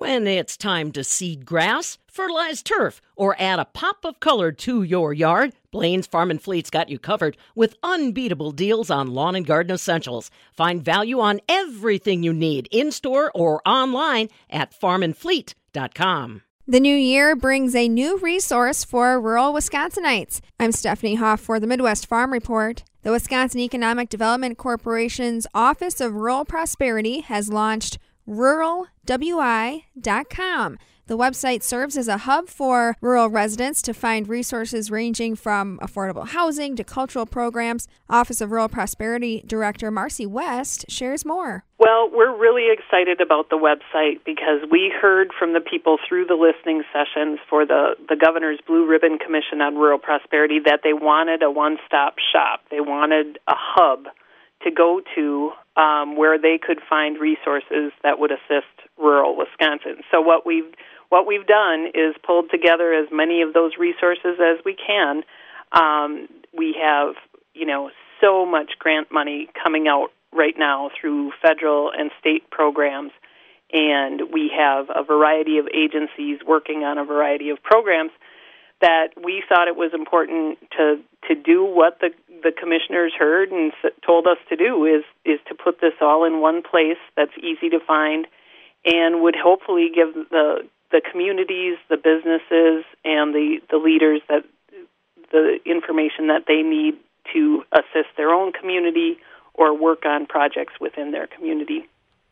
When it's time to seed grass, fertilize turf, or add a pop of color to your yard, Blain's Farm and Fleet's got you covered with unbeatable deals on lawn and garden essentials. Find value on everything you need in store or online at farmandfleet.com. The new year brings a new resource for rural Wisconsinites. I'm Stephanie Hoff for the Midwest Farm Report. The Wisconsin Economic Development Corporation's Office of Rural Prosperity has launched ruralwi.com. The website serves as a hub for rural residents to find resources ranging from affordable housing to cultural programs. Office of Rural Prosperity Director Marcy West shares more. Well, we're really excited about the website because we heard from the people through the listening sessions for the, the Governor's Blue Ribbon Commission on Rural Prosperity that they wanted a one stop shop. They wanted a hub to go to um, where they could find resources that would assist rural Wisconsin. So what we've what we've done is pulled together as many of those resources as we can. Um, we have you know so much grant money coming out right now through federal and state programs, and we have a variety of agencies working on a variety of programs that we thought it was important to to do what the the commissioners heard and told us to do is is to put this all in one place that's easy to find and would hopefully give the the communities, the businesses, and the the leaders that the information that they need to assist their own community or work on projects within their community.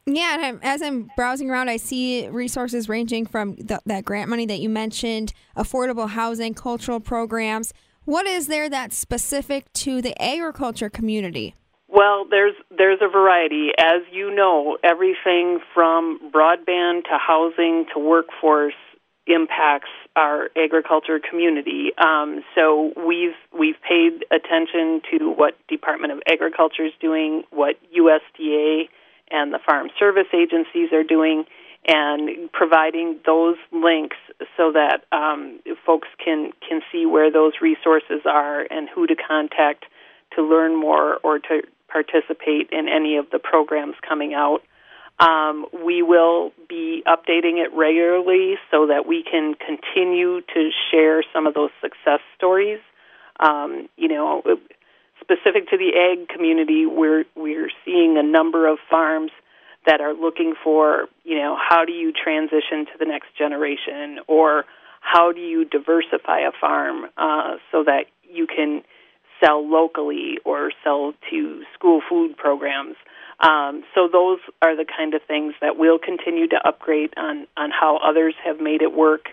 Yeah, and I'm, as I'm browsing around, I see resources ranging from the, that grant money that you mentioned, affordable housing, cultural programs. What is there that's specific to the agriculture community? Well, there's there's a variety. As you know, everything from broadband to housing to workforce impacts our agriculture community. Um, so we've we've paid attention to what Department of Agriculture is doing, what USDA and the farm service agencies are doing, and providing those links so that um, folks can can see where those resources are and who to contact to learn more or to participate in any of the programs coming out. Um, we will be updating it regularly so that we can continue to share some of those success stories. Um, you know, specific to the ag community, we're we're seeing a number of farms that are looking for, you know, how do you transition to the next generation, or how do you diversify a farm uh, so that you can sell locally or sell to school food programs. Um, so those are the kind of things that we'll continue to upgrade on on how others have made it work.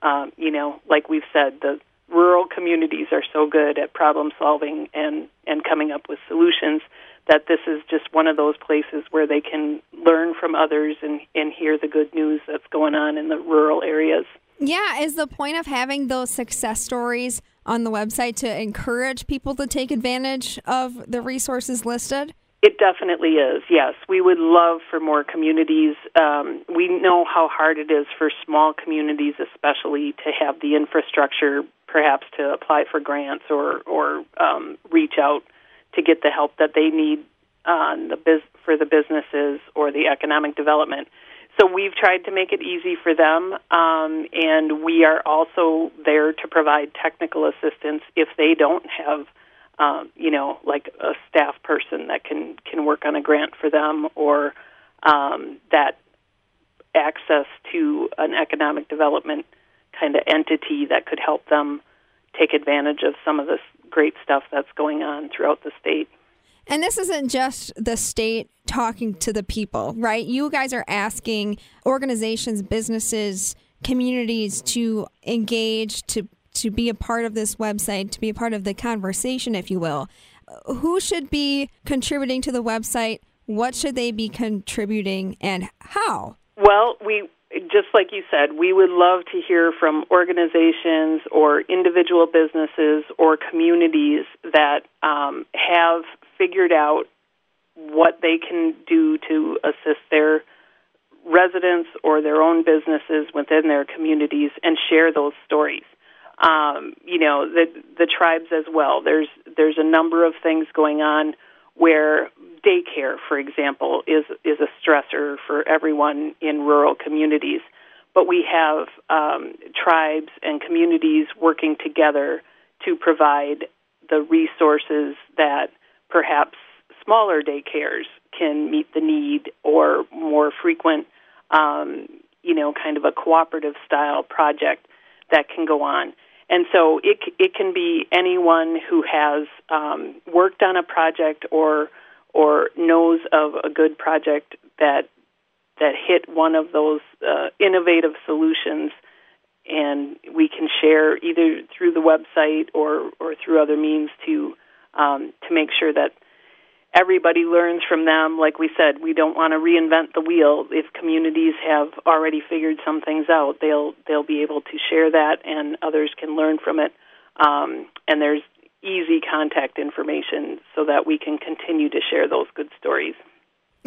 Um, you know, like we've said, the rural communities are so good at problem solving and and coming up with solutions that this is just one of those places where they can learn from others and and hear the good news that's going on in the rural areas. Yeah, is the point of having those success stories on the website to encourage people to take advantage of the resources listed? It definitely is, yes. We would love for more communities. Um, we know how hard it is for small communities, especially, to have the infrastructure perhaps to apply for grants or, or um, reach out to get the help that they need on the biz- for the businesses or the economic development. So we've tried to make it easy for them, um, and we are also there to provide technical assistance if they don't have, um, you know, like a staff person that can can work on a grant for them or um, that access to an economic development kind of entity that could help them take advantage of some of this great stuff that's going on throughout the state. And this isn't just the state talking to the people, right? You guys are asking organizations, businesses, communities to engage, to to be a part of this website, to be a part of the conversation, if you will. Who should be contributing to the website? What should they be contributing and how? Well, we just like you said, we would love to hear from organizations or individual businesses or communities that um, have figured out what they can do to assist their residents or their own businesses within their communities and share those stories. Um, you know, the the tribes as well. There's there's a number of things going on where daycare, for example, is is a stressor for everyone in rural communities. but we have um, tribes and communities working together to provide the resources that perhaps smaller daycares can meet the need or more frequent, um, you know, kind of a cooperative style project that can go on. And so it it can be anyone who has um, worked on a project or or knows of a good project that that hit one of those uh, innovative solutions, and we can share either through the website or or through other means to um, to make sure that everybody learns from them. Like we said, we don't want to reinvent the wheel. If communities have already figured some things out, they'll they'll be able to share that, and others can learn from it. Um, and there's easy contact information so that we can continue to share those good stories.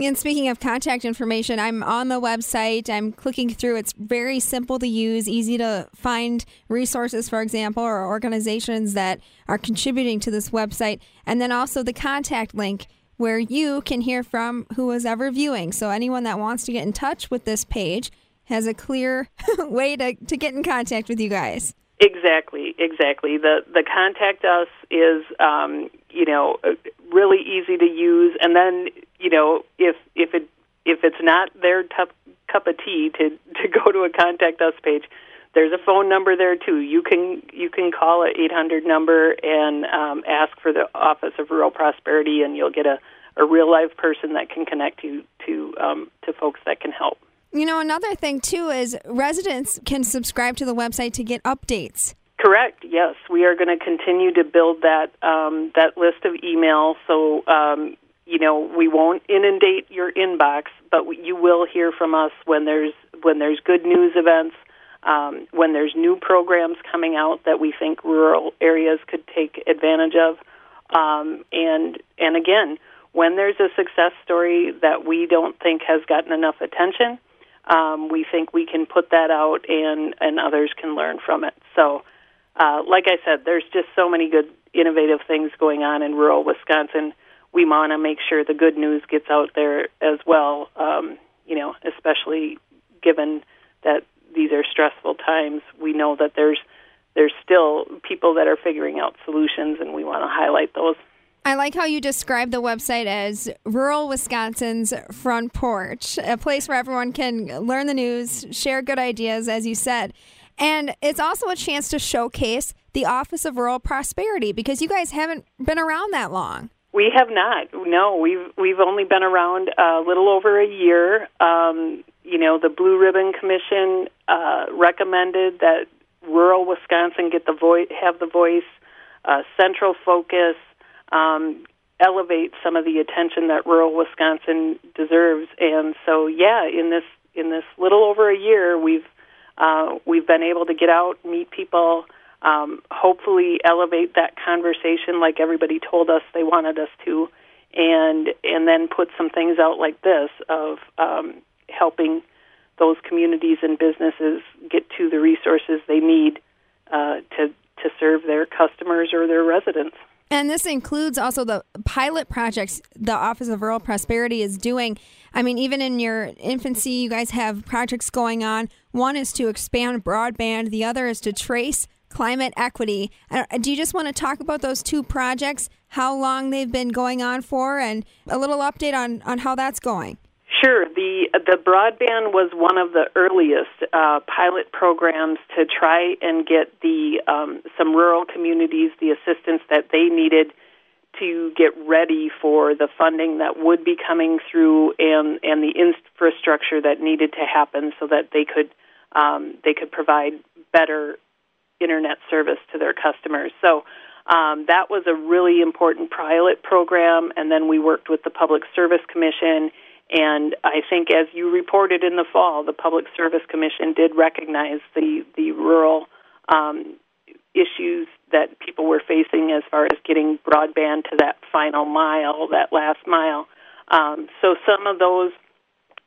And speaking of contact information, I'm on the website. I'm clicking through. It's very simple to use, easy to find resources, for example, or organizations that are contributing to this website. And then also the contact link where you can hear from who is ever viewing. So anyone that wants to get in touch with this page has a clear way to, to get in contact with you guys. Exactly, exactly. The the contact us is um, you know really easy to use, and then you know if if it if it's not their tup, cup of tea to to go to a contact us page, there's a phone number there too. You can you can call a 800 number and um, ask for the Office of Rural Prosperity, and you'll get a a real live person that can connect you to um, to folks that can help. You know, another thing too is residents can subscribe to the website to get updates. Correct. Yes, we are going to continue to build that um, that list of emails. So um, you know, we won't inundate your inbox, but you will hear from us when there's when there's good news events, um, when there's new programs coming out that we think rural areas could take advantage of, um, and and again, when there's a success story that we don't think has gotten enough attention um, we think we can put that out and, and others can learn from it. So, uh, like I said, there's just so many good, innovative things going on in rural Wisconsin. We want to make sure the good news gets out there as well, um, you know, especially given that these are stressful times. We know that there's there's still people that are figuring out solutions, and we want to highlight those. I like how you describe the website as rural Wisconsin's front porch, a place where everyone can learn the news, share good ideas, as you said. And it's also a chance to showcase the Office of Rural Prosperity because you guys haven't been around that long. We have not. No, we've we've only been around a little over a year. Um, you know, the Blue Ribbon Commission uh, recommended that rural Wisconsin get the voice, have the voice, uh, central focus, um, elevate some of the attention that rural Wisconsin deserves. And so, yeah, in this in this little over a year, we've uh, we've been able to get out, meet people, um, hopefully elevate that conversation like everybody told us they wanted us to, and and then put some things out like this of um, helping those communities and businesses get to the resources they need uh, to to serve their customers or their residents. And this includes also the pilot projects the Office of Rural Prosperity is doing. I mean, even in your infancy, you guys have projects going on. One is to expand broadband, the other is to trace climate equity. Uh, do you just want to talk about those two projects, how long they've been going on for, and a little update on, on how that's going? Sure. The the broadband was one of the earliest uh, pilot programs to try and get the um, some rural communities the assistance that they needed to get ready for the funding that would be coming through and and the infrastructure that needed to happen so that they could um, they could provide better internet service to their customers. So. Um, that was a really important pilot program, and then we worked with the Public Service Commission and I think, as you reported in the fall, the Public Service Commission did recognize the the rural um, issues that people were facing as far as getting broadband to that final mile, that last mile. Um, so some of those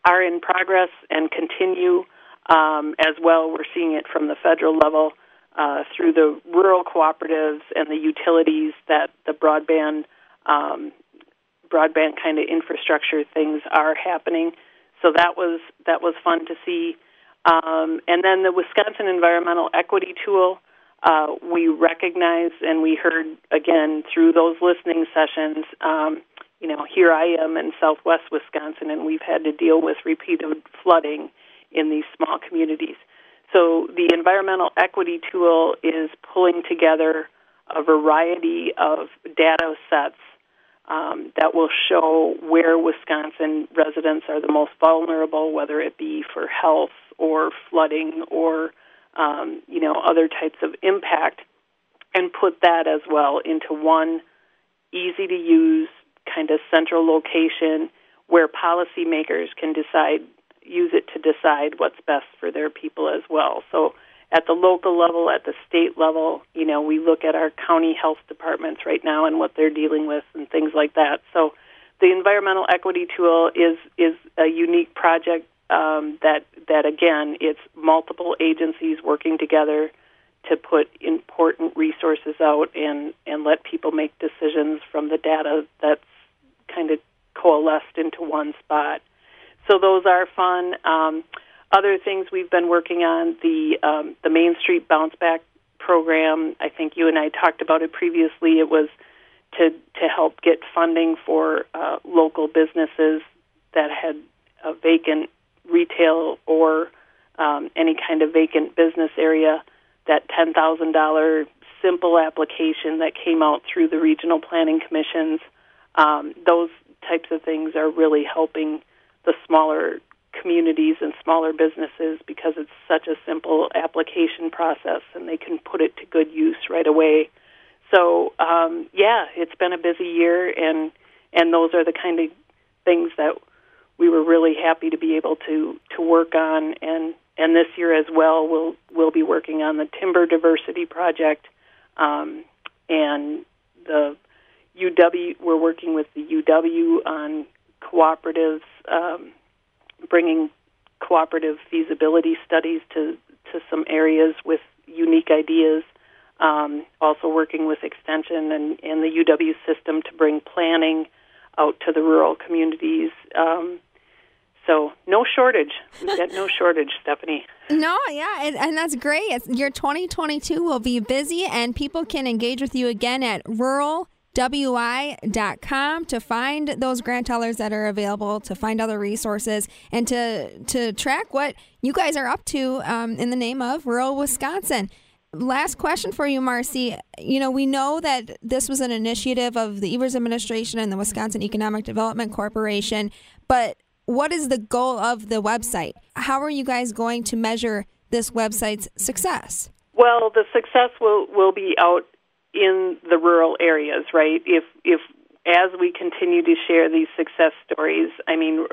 are in progress and continue um, as well. We're seeing it from the federal level uh, through the rural cooperatives and the utilities that the broadband um, broadband kind of infrastructure things are happening. So that was that was fun to see. Um, and then the Wisconsin Environmental Equity Tool, uh, we recognize and we heard again through those listening sessions. Um, you know, here I am in southwest Wisconsin, and we've had to deal with repeated flooding in these small communities. So the environmental equity tool is pulling together a variety of data sets um, that will show where Wisconsin residents are the most vulnerable, whether it be for health or flooding or um, you know other types of impact, and put that as well into one easy to use kind of central location where policymakers can decide use it to decide what's best for their people as well. So at the local level, at the state level, you know, we look at our county health departments right now and what they're dealing with and things like that. So the environmental equity tool is is a unique project um, that that again, it's multiple agencies working together to put important resources out and and let people make decisions from the data that's kind of coalesced into one spot. So those are fun. Um, other things we've been working on the um, the Main Street Bounce Back program. I think you and I talked about it previously. It was to to help get funding for uh, local businesses that had a vacant retail or um, any kind of vacant business area. That ten thousand dollar simple application that came out through the regional planning commissions. Um, those types of things are really helping the smaller communities and smaller businesses because it's such a simple application process and they can put it to good use right away. So um, yeah, it's been a busy year and and those are the kind of things that we were really happy to be able to to work on and and this year as well we'll we'll be working on the timber diversity project um, and the UW we're working with the UW on cooperatives um, bringing cooperative feasibility studies to, to some areas with unique ideas. Um, also working with Extension and, and the UW system to bring planning out to the rural communities. Um, so no shortage. We've got no shortage, Stephanie. No, yeah, and, and that's great. It's, your 2022 will be busy, and people can engage with you again at rural wi.com to find those grant dollars that are available, to find other resources, and to to track what you guys are up to um, in the name of rural Wisconsin. Last question for you, Marcy. You know, we know that this was an initiative of the Evers administration and the Wisconsin Economic Development Corporation, but what is the goal of the website? How are you guys going to measure this website's success? Well, the success will, will be out in the rural areas, right? If if as we continue to share these success stories, I mean,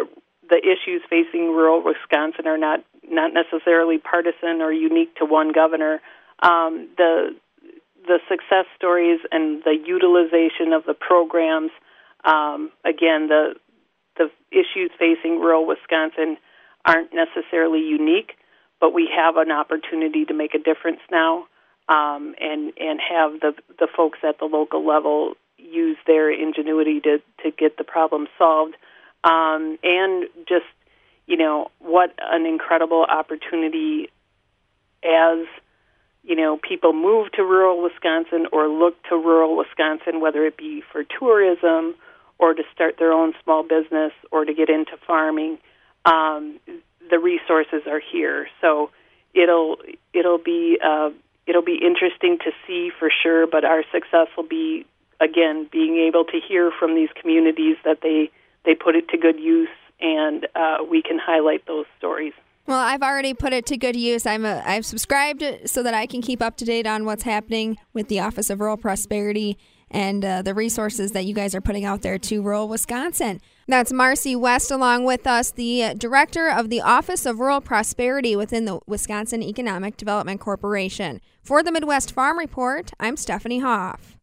the issues facing rural Wisconsin are not not necessarily partisan or unique to one governor. Um, the the success stories and the utilization of the programs, um, again, the the issues facing rural Wisconsin aren't necessarily unique, but we have an opportunity to make a difference now um, and and have the the folks at the local level use their ingenuity to to get the problem solved, um, and just you know what an incredible opportunity as you know people move to rural Wisconsin or look to rural Wisconsin, whether it be for tourism or to start their own small business or to get into farming. Um, the resources are here, so it'll it'll be uh, it'll be interesting to see for sure, but our success will be again being able to hear from these communities that they they put it to good use, and uh, we can highlight those stories. Well, I've already put it to good use. I'm a, I've subscribed so that I can keep up to date on what's happening with the Office of Rural Prosperity and uh, the resources that you guys are putting out there to rural Wisconsin. That's Marcy West, along with us, the director of the Office of Rural Prosperity within the Wisconsin Economic Development Corporation. For the Midwest Farm Report, I'm Stephanie Hoff.